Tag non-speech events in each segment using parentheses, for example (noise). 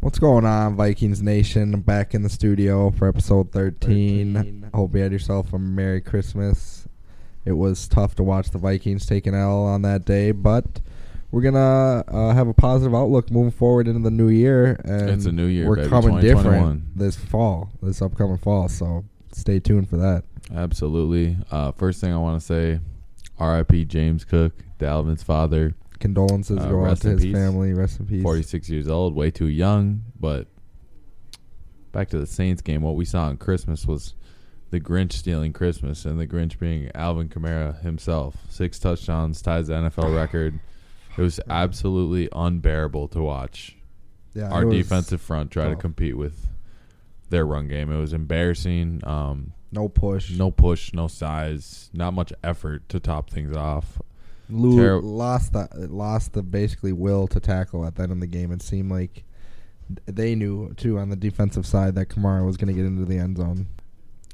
What's going on, Vikings Nation? I'm back in the studio for episode 13. 13. Hope you had yourself a Merry Christmas. It was tough to watch the Vikings take an L on that day, but we're gonna uh, have a positive outlook moving forward into the new year. And It's a new year, We're baby, coming different this fall, this upcoming fall. So stay tuned for that. Absolutely. Uh, first thing I want to say, R.I.P. James Cook, Dalvin's father, Condolences Uh, go out rest to in his peace. family. Rest in peace. 46 years old, way too young. But back to the Saints game, what we saw on Christmas was the Grinch stealing Christmas, and the Grinch being Alvin Kamara himself. Six touchdowns, ties the NFL record. It was absolutely unbearable to watch Yeah, our it was defensive front try to tough. compete with their run game. It was embarrassing. Um, No push. no push, no size, not much effort to top things off. Lou Ter- lost the lost the basically will to tackle at the end of the game. It seemed like they knew too on the defensive side that Kamara was going to get into the end zone.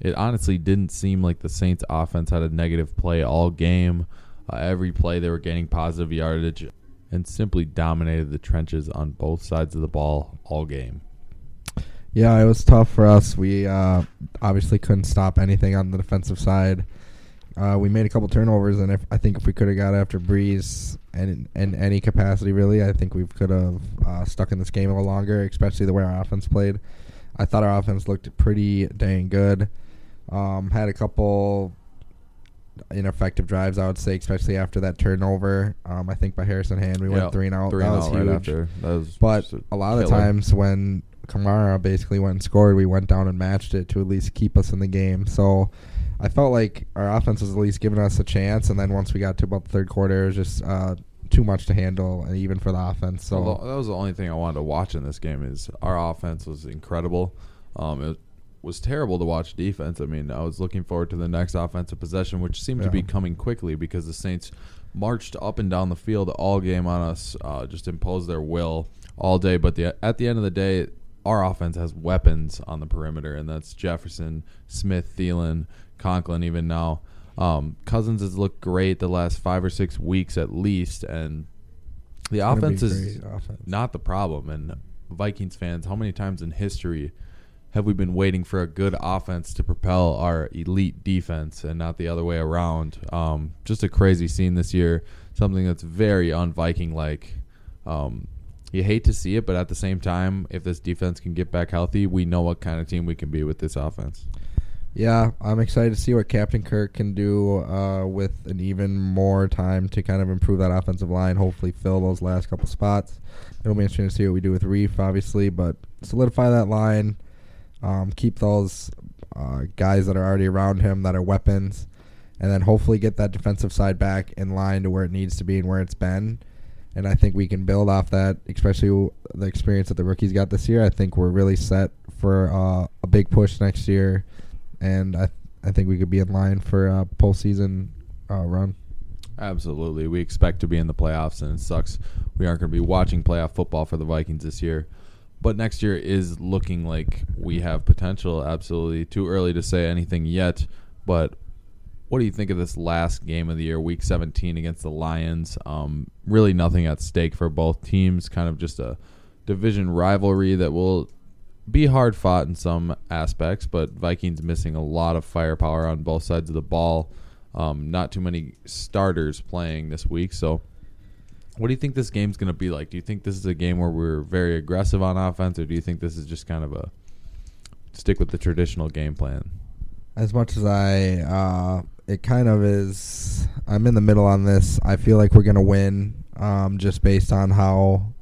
It honestly didn't seem like the Saints offense had a negative play all game. Uh, every play they were gaining positive yardage and simply dominated the trenches on both sides of the ball all game. Yeah, it was tough for us. We uh, obviously couldn't stop anything on the defensive side. Uh, we made a couple turnovers, and if I think if we could have got after Brees and in any capacity, really, I think we could have uh, stuck in this game a little longer, especially the way our offense played. I thought our offense looked pretty dang good. Um, had a couple ineffective drives, I would say, especially after that turnover. Um, I think by Harrison Hand, we Yeah, went three and out. Three that and was out huge. right after. That was But just a lot of times when Kamara basically went and scored, we went down and matched it to at least keep us in the game. So I felt like our offense was at least giving us a chance. And then once we got to about the third quarter, it was just uh, too much to handle, and even for the offense. So Well, that was the only thing I wanted to watch in this game. Is our offense was incredible. Um, it was terrible to watch defense. I mean, I was looking forward to the next offensive possession, which seemed to be coming quickly because the Saints marched up and down the field all game on us, uh, just imposed their will all day. But the, at the end of the day, our offense has weapons on the perimeter, and that's Jefferson, Smith, Thielen, Conklin, even now. Um, Cousins has looked great the last five or six weeks at least, and the It's offense is offense. not the problem. And Vikings fans, how many times in history have we been waiting for a good offense to propel our elite defense and not the other way around? Um, just a crazy scene this year. Something that's very un-Viking like. Um, you hate to see it, but at the same time, if this defense can get back healthy, we know what kind of team we can be with this offense. Yeah, I'm excited to see what Captain Kirk can do uh, with an even more time to kind of improve that offensive line. Hopefully, fill those last couple spots. It'll be interesting to see what we do with Reiff, obviously, but solidify that line. Um, keep those uh, guys that are already around him that are weapons, and then hopefully get that defensive side back in line to where it needs to be and where it's been. And I think we can build off that, especially the experience that the rookies got this year. I think we're really set for uh, a big push next year, and I I think we could be in line for a postseason uh, run. Absolutely. We expect to be in the playoffs, and it sucks we aren't going to be watching playoff football for the Vikings this year. But next year is looking like we have potential. Absolutely. Too early to say anything yet. But what do you think of this last game of the year, week 17 against the Lions? Um, really nothing at stake for both teams. Kind of just a division rivalry that will be hard fought in some aspects, but Vikings missing a lot of firepower on both sides of the ball. Um, not too many starters playing this week. So, what do you think this game's going to be like? Do you think this is a game where we're very aggressive on offense, or do you think this is just kind of a stick with the traditional game plan? As much as I, uh, it kind of is. I'm in the middle on this. I feel like we're gonna win, um, just based on how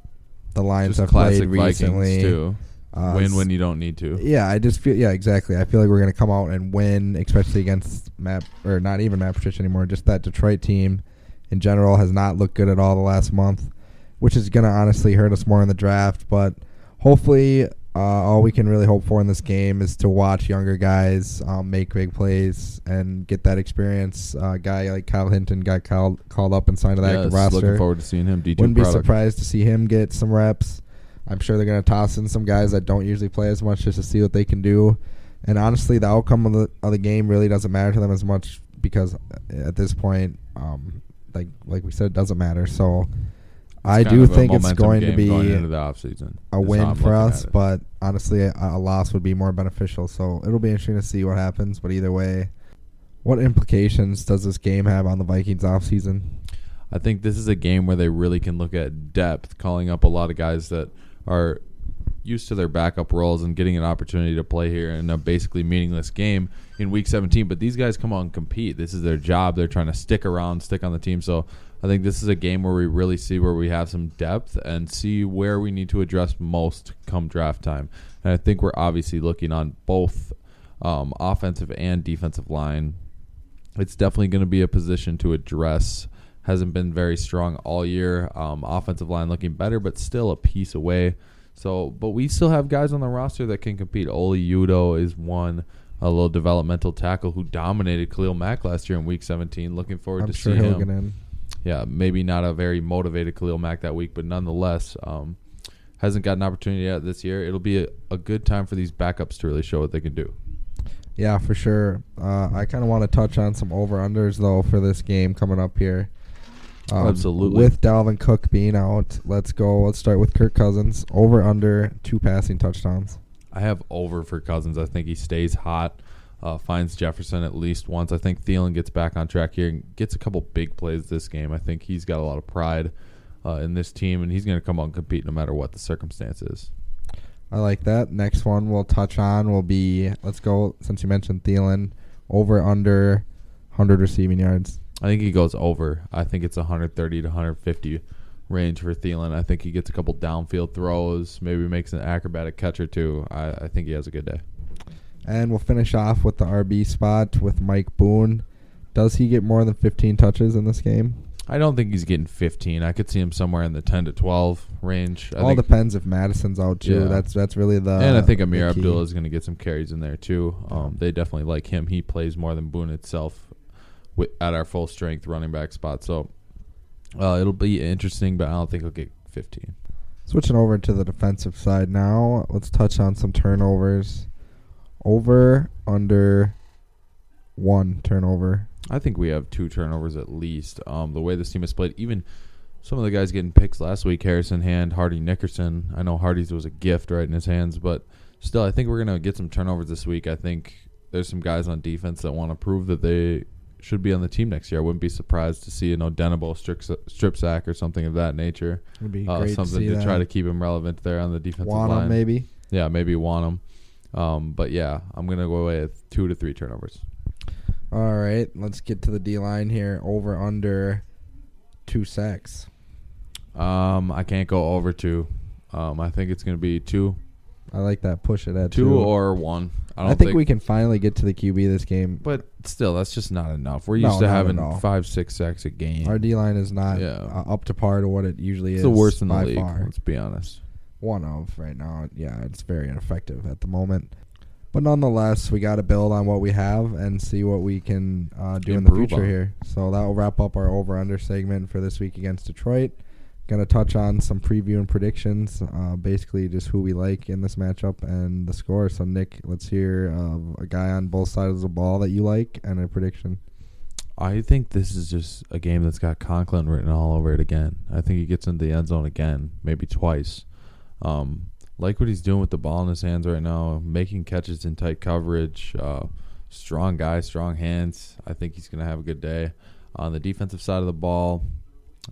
the Lions Just have played recently. Vikings too. Uh, Win when you don't need to. Yeah, I just feel yeah, exactly. I feel like we're gonna come out and win, especially against Matt or not even Matt Patricia anymore. Just that Detroit team in general has not looked good at all the last month, which is gonna honestly hurt us more in the draft. But hopefully, uh, all we can really hope for in this game is to watch younger guys um, make big plays and get that experience. Uh, guy like Kyle Hinton got called called up and signed to that Yes, roster. looking forward to seeing him. D2 Wouldn't be surprised to see him get some reps. I'm sure they're going to toss in some guys that don't usually play as much just to see what they can do. And honestly, the outcome of the of the game really doesn't matter to them as much because at this point, um, like like we said, it doesn't matter. So I do think it's going to be going into the offseason. a win for us, but honestly, a, a loss would be more beneficial. So it'll be interesting to see what happens. But either way, what implications does this game have on the Vikings offseason? I think this is a game where they really can look at depth, calling up a lot of guys that are used to their backup roles and getting an opportunity to play here in a basically meaningless game in week 17. But these guys come on and compete. This is their job. They're trying to stick around, stick on the team. So I think this is a game where we really see where we have some depth and see where we need to address most come draft time. And I think we're obviously looking on both um, offensive and defensive line. It's definitely going to be a position to address hasn't been very strong all year. Um, offensive line looking better, but still a piece away. So, but we still have guys on the roster that can compete. Oli Udoh is one, a little developmental tackle who dominated Khalil Mack last year in Week 17. Looking forward I'm to sure see he'll him. in. Yeah, maybe not a very motivated Khalil Mack that week, but nonetheless, um, hasn't got an opportunity yet this year. It'll be a, a good time for these backups to really show what they can do. Yeah, for sure. Uh, I kind of want to touch on some over unders though for this game coming up here. Um, Absolutely. With Dalvin Cook being out, let's go. Let's start with Kirk Cousins. Over under two passing touchdowns. I have over for Cousins. I think he stays hot, uh, finds Jefferson at least once. I think Thielen gets back on track here and gets a couple big plays this game. I think he's got a lot of pride uh, in this team, and he's going to come out and compete no matter what the circumstances. I like that. Next one we'll touch on will be let's go since you mentioned Thielen. Over under 100 receiving yards. I think he goes over. I think it's 130 to 150 range for Thielen. I think he gets a couple downfield throws, maybe makes an acrobatic catch or two. I, I think he has a good day. And we'll finish off with the RB spot with Mike Boone. Does he get more than 15 touches in this game? I don't think he's getting 15. I could see him somewhere in the 10 to 12 range. I All depends if Mattison's out too. Yeah. That's that's really the and I think Ameer. Abdullah is going to get some carries in there too. Um, they definitely like him. He plays more than Boone itself with, at our full strength running back spot. So uh, it'll be interesting, but I don't think he'll get 15. Switching over to the defensive side now, let's touch on some turnovers. Over under one turnover. I think we have two turnovers at least. Um, the way this team has played, even some of the guys getting picks last week, Harrison Hand, Hardy Nickerson. I know Hardy's was a gift right in his hands, but still, I think we're gonna get some turnovers this week. I think there's some guys on defense that want to prove that they should be on the team next year. I wouldn't be surprised to see an Odenigbo strip, strip sack or something of that nature. Would be Uh, great something to, to, see try to keep him relevant there on the defensive line. maybe. Yeah, maybe want him. Um, but yeah, I'm gonna go away with two to three turnovers. All right, let's get to the D line here. Over under two sacks. Um, I can't go over two. Um, I think it's going to be two, I like that. Push it at two two. or one. I I, don't think, we can finally get to the QB this game. But still, that's just not enough. We're No, used to not at having all. five, six sacks a game. Our D line is not Yeah. uh, up to par to what it usually it's is. the worst in the by league. Far. Let's be honest. One of right now. Yeah, it's very ineffective at the moment. But nonetheless, we got to build on what we have and see what we can uh, do in the Improve future on. here. So that will wrap up our over under segment for this week against Detroit. To touch on some preview and predictions, uh, basically just who we like in this matchup and the score. So, Nick, let's hear uh, a guy on both sides of the ball that you like and a prediction. I think this is just a game that's got Conklin written all over it again. I think he gets into the end zone again, maybe twice. Um, like what he's doing with the ball in his hands right now, making catches in tight coverage. Uh, strong guy, strong hands. I think he's to have a good day. On the defensive side of the ball,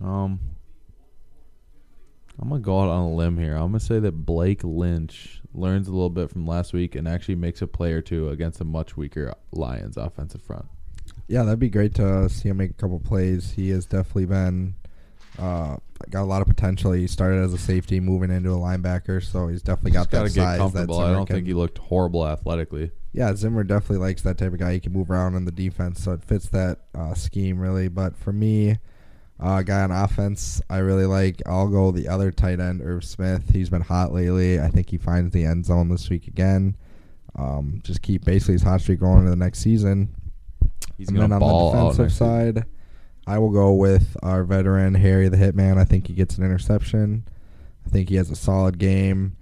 um, I'm going to go out on a limb here. I'm going to say that Blake Lynch learns a little bit from last week and actually makes a play or two against a much weaker Lions offensive front. Yeah, that'd be great to see him make a couple plays. He has definitely been uh, got a lot of potential. He started as a safety, moving into a linebacker, so he's definitely got Just that size. get comfortable. I don't can- think he looked horrible athletically. Yeah, Zimmer definitely likes that type of guy. He can move around in the defense, so it fits that uh, scheme really. But for me, uh, guy on offense, I really like. I'll go the other tight end, Irv Smith. He's been hot lately. I think he finds the end zone this week again. Um, just keep basically his hot streak going into the next season. He's and then on the defensive week. side, I will go with our veteran Harry the Hitman. I think he gets an interception. I think he has a solid game.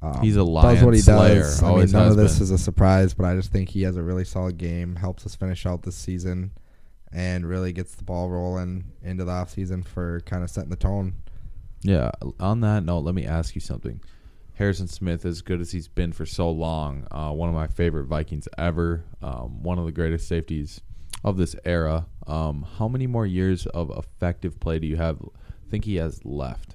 Um, He's a does lion what he slayer. does. I mean, none of this been. is a surprise, but I just think he has a really solid game. Helps us finish out this season, and really gets the ball rolling into the off season for kind of setting the tone. Yeah. On that note, let me ask you something. Harrison Smith, as good as he's been for so long, uh, one of my favorite Vikings ever, um, one of the greatest safeties of this era. Um, how many more years of effective play do you have? Think he has left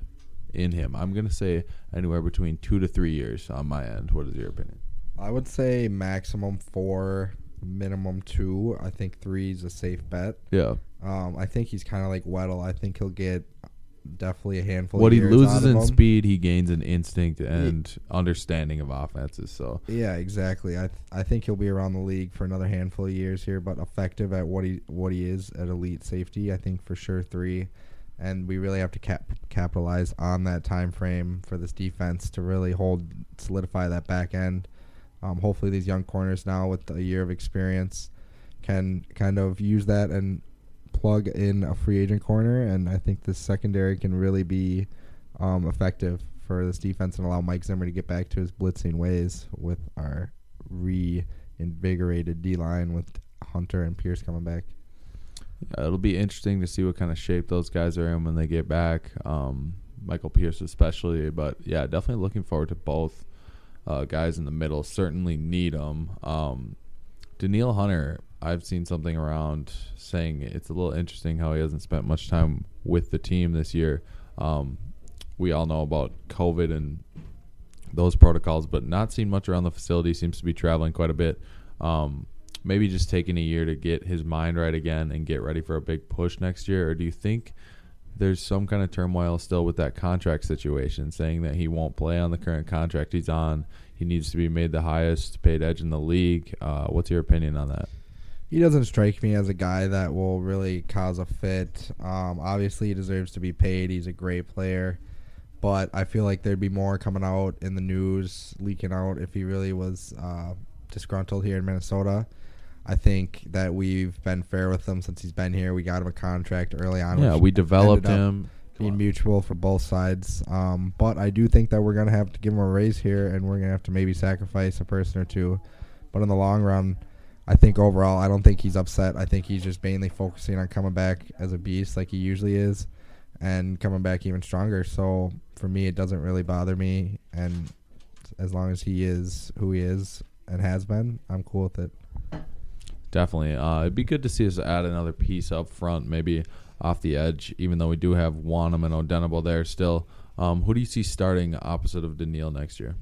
in him? I'm gonna say anywhere between two to three years on my end. What is your opinion? I would say maximum four, minimum two. I think three is a safe bet. Yeah. Um, I think he's kind of like Weddle. I think he'll get definitely a handful. What he loses in him. speed, he gains in instinct and understanding of offenses. So Yeah, exactly. I th- I think he'll be around the league for another handful of years here, but effective at what he what he is at elite safety. I think for sure three, and we really have to cap- capitalize on that time frame for this defense to really hold solidify that back end. Um, hopefully, these young corners now with a year of experience can kind of use that and plug in a free agent corner, and I think this secondary can really be um, effective for this defense and allow Mike Zimmer to get back to his blitzing ways with our reinvigorated D line with Hunter and Pierce coming back. Yeah, it'll be interesting to see what kind of shape those guys are in when they get back. Um, Michael Pierce, especially, but yeah, definitely looking forward to both uh, guys in the middle. Certainly need them. Um, Danielle Hunter, I've seen something around saying it's a little interesting how he hasn't spent much time with the team this year. Um, we all know about COVID and those protocols, but not seen much around the facility. Seems to be traveling quite a bit. Um, maybe just taking a year to get his mind right again and get ready for a big push next year? Or do you think there's some kind of turmoil still with that contract situation, saying that he won't play on the current contract he's on? He needs to be made the highest paid edge in the league. Uh, what's your opinion on that? He doesn't strike me as a guy that will really cause a fit. Um, obviously, he deserves to be paid. He's a great player. But I feel like there'd be more coming out in the news, leaking out if he really was uh, disgruntled here in Minnesota. I think that we've been fair with him since he's been here. We got him a contract early on. Yeah, we developed him. being mutual for both sides. Um, but I do think that we're gonna have to give him a raise here, and we're gonna have to maybe sacrifice a person or two. But in the long run, I think overall, I don't think he's upset. I think he's just mainly focusing on coming back as a beast like he usually is, and coming back even stronger. So for me, it doesn't really bother me, and as long as he is who he is and has been, I'm cool with it. Definitely. Uh, it'd be good to see us add another piece up front, maybe off the edge, even though we do have Wonnum and Odenigbo there still. Um, who do you see starting opposite of Danielle next year?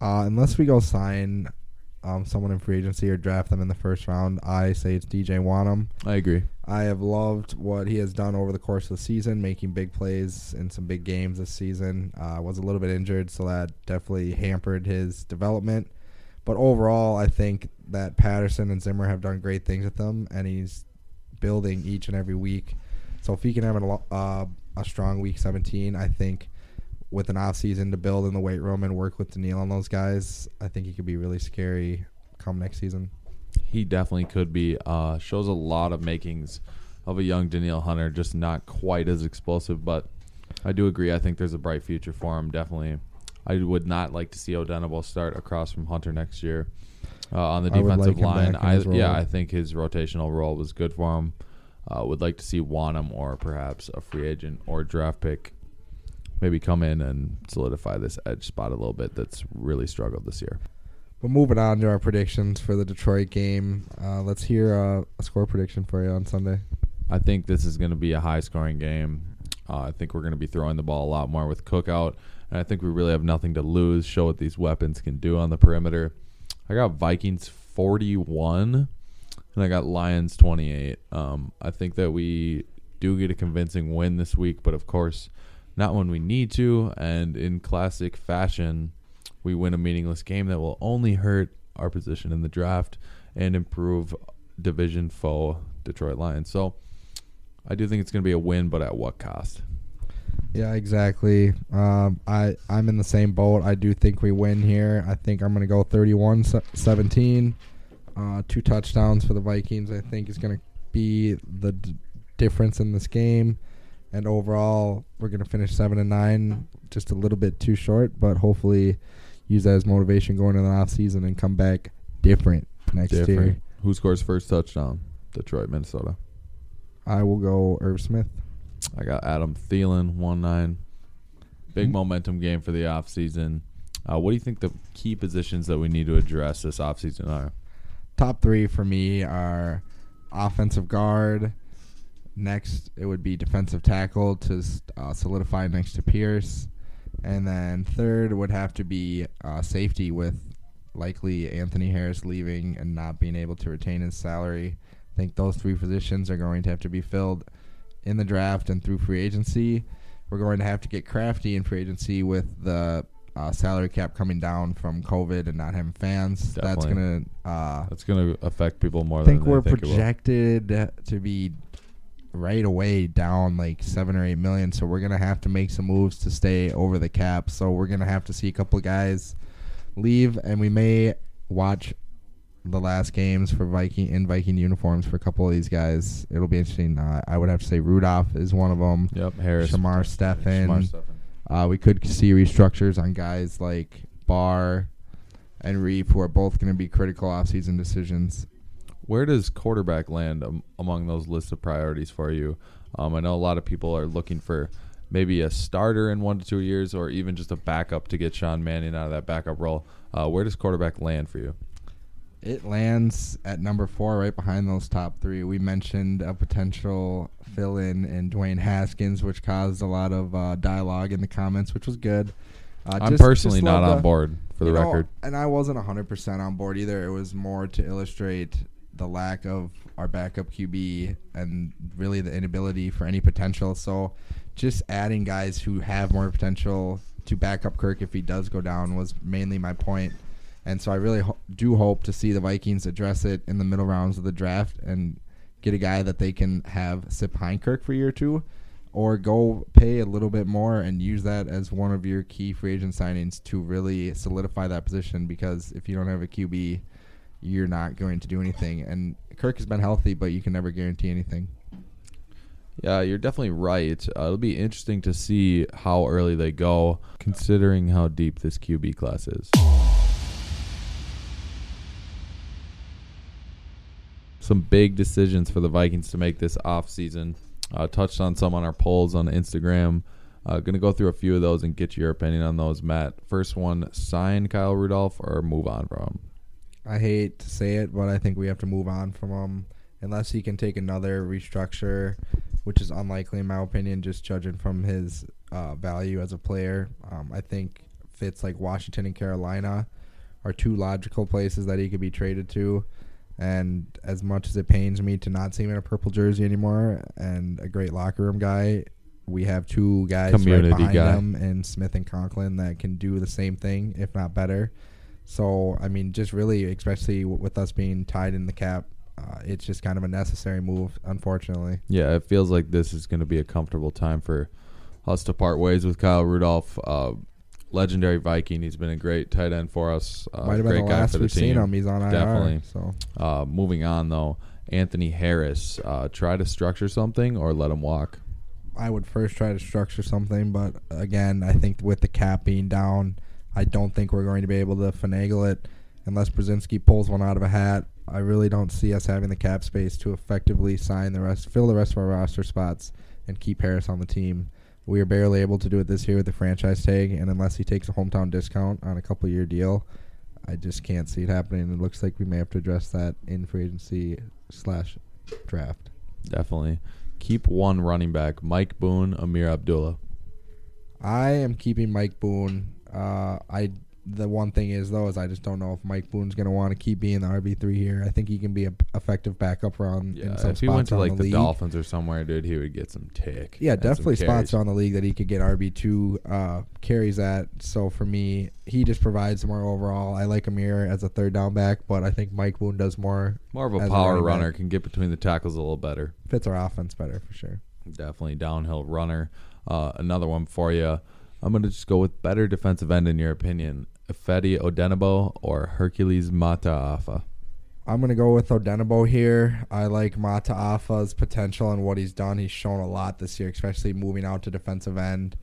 Uh, unless we go sign um, someone in free agency or draft them in the first round, I say it's DJ Wonnum. I agree. I have loved what he has done over the course of the season, making big plays in some big games this season. Uh, was a little bit injured, so that definitely hampered his development. But overall, I think that Patterson and Zimmer have done great things with him, and he's building each and every week. So if he can have a, uh, a strong week 17, I think with an off season to build in the weight room and work with Danielle on those guys, I think he could be really scary come next season. He definitely could be. Uh, shows a lot of makings of a young Danielle Hunter, just not quite as explosive. But I do agree. I think there's a bright future for him. Definitely. I would not like to see Odenigbo start across from Hunter next year uh, on the I would defensive like him line. back in I his role. yeah, I think his rotational role was good for him. Uh, would like to see Wonnum or perhaps a free agent or draft pick maybe come in and solidify this edge spot a little bit. That's really struggled this year. But moving on to our predictions for the Detroit game, uh, let's hear uh, a score prediction for you on Sunday. I think this is going to be a high scoring game. Uh, I think we're going to be throwing the ball a lot more with Cook out, and I think we really have nothing to lose. Show what these weapons can do on the perimeter. I got Vikings 41, and I got Lions 28. Um, I think that we do get a convincing win this week, but of course, not when we need to. And in classic fashion, we win a meaningless game that will only hurt our position in the draft and improve division foe Detroit Lions. So I do think it's going to be a win, but at what cost? Yeah, exactly. Um, I I'm in the same boat. I do think we win here. I think I'm going to go 31-17. Uh, two touchdowns for the Vikings. I think is going to be the d- difference in this game. And overall, we're going to finish seven and nine, just a little bit too short. But hopefully, use that as motivation going into the off season and come back different next year. Who scores first touchdown? Detroit, Minnesota. I will go Irv Smith. I got Adam Thielen, one nine. Big Mhm. momentum game for the offseason. Uh, what do you think the key positions that we need to address this offseason are? Top three for me are offensive guard. Next, it would be defensive tackle to uh, solidify next to Pierce. And then third would have to be uh, safety with likely Anthony Harris leaving and not being able to retain his salary. I think those three positions are going to have to be filled in the draft and through free agency. We're going to have to get crafty in free agency with the uh, salary cap coming down from COVID and not having fans. That's going to uh, That's going to affect people more I think than we're they think it will. projected to be right away down like seven or eight million. So we're gonna have to make some moves to stay over the cap. So we're gonna have to see a couple guys leave, and we may watch the last games for Viking in Viking uniforms for a couple of these guys. It'll be interesting. Uh, I would have to say Rudolph is one of them. Yep, Harris. Shamar. Stephen. Uh, we could see restructures on guys like Barr and Reiff, who are both going to be critical offseason decisions. Where does quarterback land um, among those lists of priorities for you? Um, I know a lot of people are looking for maybe a starter in one to two years, or even just a backup to get Sean Mannion out of that backup role. Uh, where does quarterback land for you? It lands at number four, right behind those top three. We mentioned a potential fill in in Dwayne Haskins, which caused a lot of uh, dialogue in the comments, which was good. Uh, I'm just- personally just not on the- board for the know, record. And I wasn't 100% on board either. It was more to illustrate the lack of our backup QB and really the inability for any potential. So just adding guys who have more potential to back up Kirk if he does go down was mainly my point. And so I really ho- do hope to see the Vikings address it in the middle rounds of the draft and get a guy that they can have sit behind Kirk for year two or go pay a little bit more and use that as one of your key free agent signings to really solidify that position because if you don't have a QB, you're not going to do anything. And Kirk has been healthy, but you can never guarantee anything. Yeah, you're definitely right. Uh, it'll be interesting to see how early they go, considering how deep this QB class is. Some big decisions for the Vikings to make this offseason. Uh, touched on some on our polls on Instagram. Uh, going to go through a few of those and get your opinion on those, Matt. First one sign Kyle Rudolph or move on from him? I hate to say it, but I think we have to move on from him unless he can take another restructure, which is unlikely in my opinion, just judging from his uh, value as a player. Um, I think fits like Washington and Carolina are two logical places that he could be traded to. And as much as it pains me to not see him in a purple jersey anymore and a great locker room guy, we have two guys Community right behind guy. him in Smith and Conklin that can do the same thing, if not better. So I mean, just really, especially w- with us being tied in the cap, uh, it's just kind of a necessary move, unfortunately. Yeah, it feels like this is going to be a comfortable time for us to part ways with Kyle Rudolph. Uh, legendary Viking. He's been a great tight end for us. Uh, Might have been the guy last we've team. seen him. He's on IR. Definitely. So Uh, moving on though, Anthony Harris. Uh, try to structure something or let him walk. I would first try to structure something, but again, I think with the cap being down, I don't think we're going to be able to finagle it unless Brzezinski pulls one out of a hat. I really don't see us having the cap space to effectively sign the rest, fill the rest of our roster spots, and keep Harris on the team. We are barely able to do it this year with the franchise tag, and unless he takes a hometown discount on a couple year deal, I just can't see it happening. It looks like we may have to address that in free agency slash draft. Definitely. Keep one running back, Mike Boone, Ameer Abdullah. I am keeping Mike Boone. Uh, I the one thing is though is I just don't know if Mike Boone's going to want to keep being the RB three here. I think he can be an effective backup around Yeah, in some if he went to like the, the. Dolphins or somewhere, dude, he would get some tick. Yeah, definitely spots around the league that he could get RB two uh, carries at. So for me, he just provides more overall. I like Ameer as a third down back, but I think Mike Boone does more More of a as a power back. runner, can get between the tackles a little better. fits our offense better for sure. Definitely downhill runner. Uh, another one for you. I'm going to just go with better defensive end in your opinion. Fedi Odenigbo or Hercules Mata'afa? I'm gonna go with Odenigbo here. I like Mata'afa's potential and what he's done. He's shown a lot this year, especially moving out to defensive end.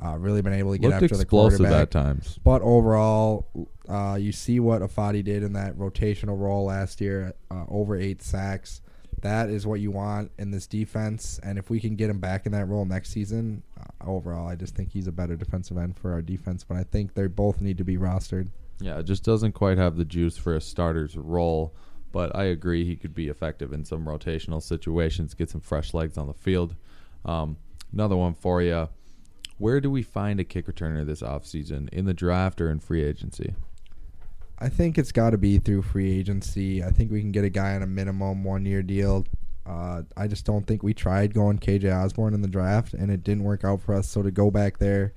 Uh, really been able to get Looked after the quarterback. at times. But overall, uh, you see what Afadi did in that rotational role last year, uh, over eight sacks. That is what you want in this defense. And if we can get him back in that role next season, uh, overall, I just think he's a better defensive end for our defense. But I think they both need to be rostered. Yeah, it just doesn't quite have the juice for a starter's role. But I agree he could be effective in some rotational situations, get some fresh legs on the field. Um, another one for you. Where do we find a kick returner this offseason? In the draft or in free agency? I think it's got to be through free agency. I think we can get a guy on a minimum one year deal. Uh, I just don't think we tried going KJ Osborn in the draft and it didn't work out for us. So to go back there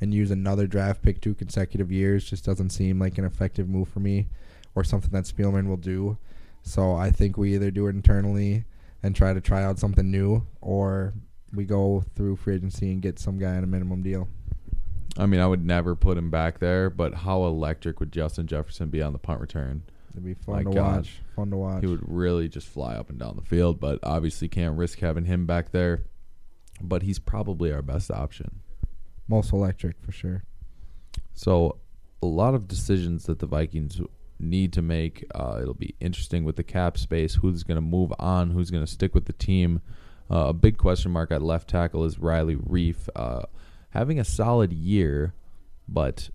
and use another draft pick two consecutive years just doesn't seem like an effective move for me or something that Spielman will do. So I think we either do it internally and try to try out something new or we go through free agency and get some guy on a minimum deal. I mean, I would never put him back there, but how electric would Justin Jefferson be on the punt return? It'd be fun My to watch. Fun to watch. He would really just fly up and down the field, but obviously can't risk having him back there. But he's probably our best option. Most electric for sure. So, a lot of decisions that the Vikings need to make. Uh, it'll be interesting with the cap space. Who's going to move on? Who's going to stick with the team? Uh, a big question mark at left tackle is Riley Reiff. Uh, having a solid year, but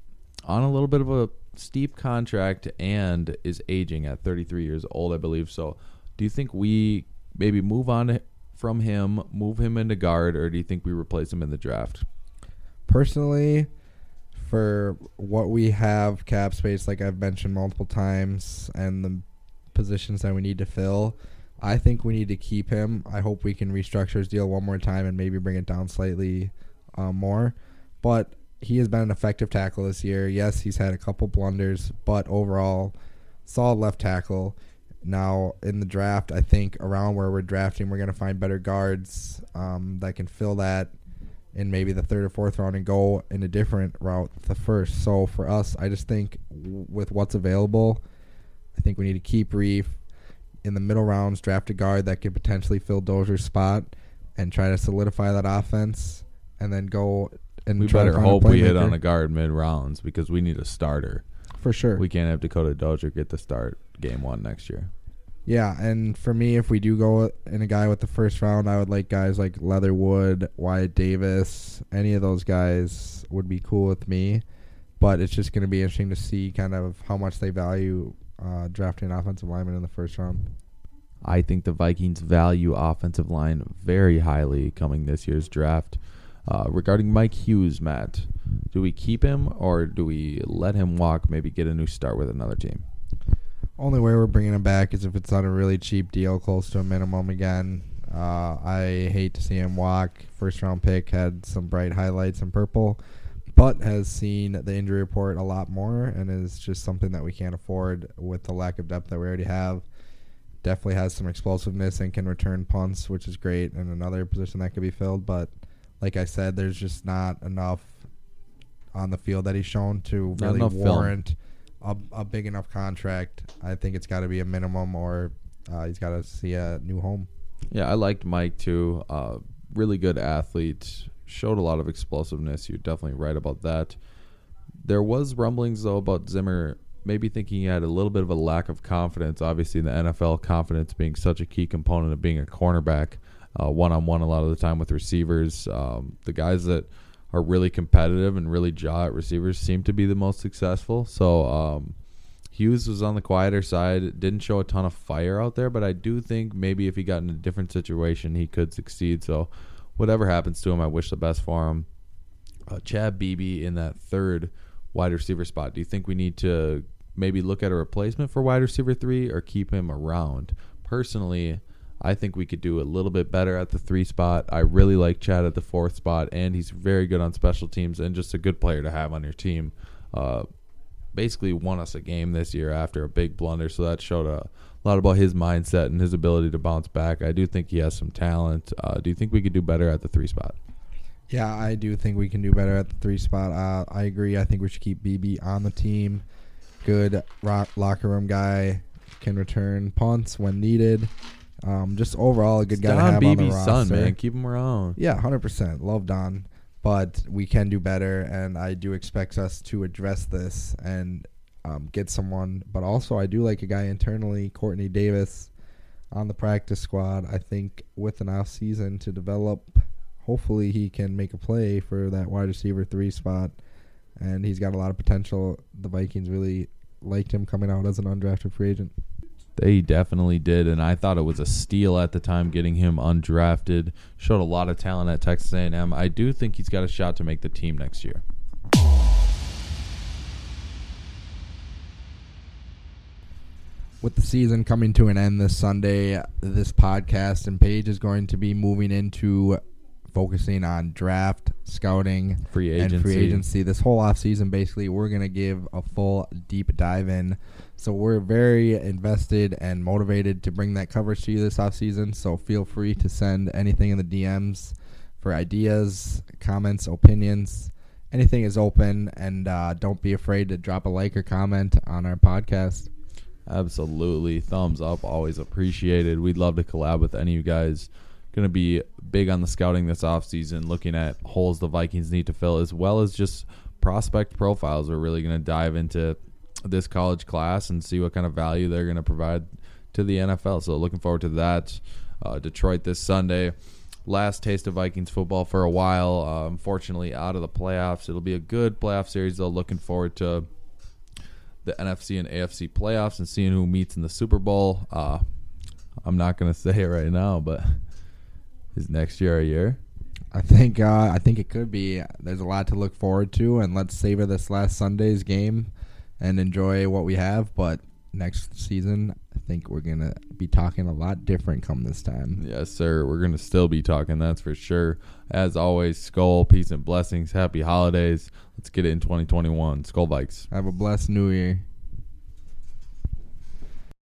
on a little bit of a steep contract and is aging at 33 years old, I believe. So, do you think we maybe move on from him, move him into guard, or do you think we replace him in the draft? Personally, for what we have cap space, like I've mentioned multiple times, and the positions that we need to fill, I think we need to keep him. I hope we can restructure his deal one more time and maybe bring it down slightly uh, more. But he has been an effective tackle this year. Yes, he's had a couple blunders, but overall, solid left tackle. Now in the draft, I think around where we're drafting, we're going to find better guards um, that can fill that in maybe the third or fourth round and go in a different route the first. So for us, I just think with what's available, I think we need to keep Reiff in the middle rounds, draft a guard that could potentially fill Dozier's spot, and try to solidify that offense, and then go and We try better a hope we hit on a guard mid rounds because we need a starter. for sure. We can't have Dakota Dozier get the start game one next year. Yeah, and for me, if we do go in a guy with the first round, I would like guys like Leatherwood, Wyatt Davis. Any of those guys would be cool with me. But it's just going to be interesting to see kind of how much they value uh, drafting an offensive lineman in the first round. I think the Vikings value offensive line very highly coming this year's draft. Uh, regarding Mike Hughes, Matt, do we keep him or do we let him walk? Maybe get a new start with another team. Only way we're bringing him back is if it's on a really cheap deal, close to a minimum again. Uh, I hate to see him walk. First round pick had some bright highlights in purple, but has seen the injury report a lot more and is just something that we can't afford with the lack of depth that we already have. Definitely has some explosiveness and can return punts, which is great, and another position that could be filled. But like I said, there's just not enough on the field that he's shown to Not really enough film. warrant a, a big enough contract. I think it's got to be a minimum, or uh, he's got to see a new home. Yeah, I liked Mike too. Uh, really good athlete. Showed a lot of explosiveness. You're definitely right about that. There was rumblings though about Zimmer maybe thinking he had a little bit of a lack of confidence. Obviously, in the NFL, confidence being such a key component of being a cornerback, one on one a lot of the time with receivers. Um, the guys that are really competitive and really jaw at receivers seem to be the most successful. So um, Hughes was on the quieter side, didn't show a ton of fire out there, but I do think maybe if he got in a different situation, he could succeed. So whatever happens to him, I wish the best for him. Uh, Chad Beebe in that third wide receiver spot. Do you think we need to maybe look at a replacement for wide receiver three or keep him around? Personally, I think we could do a little bit better at the three spot. I really like Chad at the fourth spot, and he's very good on special teams and just a good player to have on your team. Uh, basically won us a game this year after a big blunder, so that showed a lot about his mindset and his ability to bounce back. I do think he has some talent. Uh, do you think we could do better at the three spot? Yeah, I do think we can do better at the three spot. Uh, I agree. I think we should keep Beebe on the team. Good rock, locker room guy, can return punts when needed. Um, just overall a good It's guy to Don have on the roster. son, man. Keep him around. Yeah, hundred percent. Love Don, but we can do better, and I do expect us to address this and um, get someone. But also, I do like a guy internally, Quartney Davis. on the practice squad. I think with an off season to develop, hopefully he can make a play for that wide receiver three spot, and he's got a lot of potential. The Vikings really liked him coming out as an undrafted free agent. They definitely did, and I thought it was a steal at the time getting him undrafted. Showed a lot of talent at Texas A&M. I do think he's got a shot to make the team next year. with the season coming to an end this Sunday, this podcast and page is going to be moving into focusing on draft, scouting, Free and free agency. agency. This whole off season, basically, we're going to give a full deep dive in. So we're very invested and motivated to bring that coverage to you this off season. So feel free to send anything in the DMs for ideas, comments, opinions. Anything is open, and uh, don't be afraid to drop a like or comment on our podcast. Absolutely. Thumbs up. Always appreciated. We'd love to collab with any of you guys. Going to be big on the scouting this offseason, looking at holes the Vikings need to fill, as well as just prospect profiles. We're really going to dive into this college class and see what kind of value they're going to provide to the NFL. So, looking forward to that. Uh, Detroit this Sunday. Last taste of Vikings football for a while. Uh, unfortunately, out of the playoffs. It'll be a good playoff series, though. Looking forward to the NFC and AFC playoffs and seeing who meets in the Super Bowl. Uh, I'm not going (laughs) to say it right now, but is next year a year? I think uh, I think it could be. There's a lot to look forward to, and let's savor this last Sunday's game and enjoy what we have. But next season, I think we're gonna be talking a lot different come this time. Yes, sir. We're going to still be talking, that's for sure. As always, Skol, peace and blessings. Happy holidays. Let's get it in 2021. Skol Vikes. Have a blessed New Year.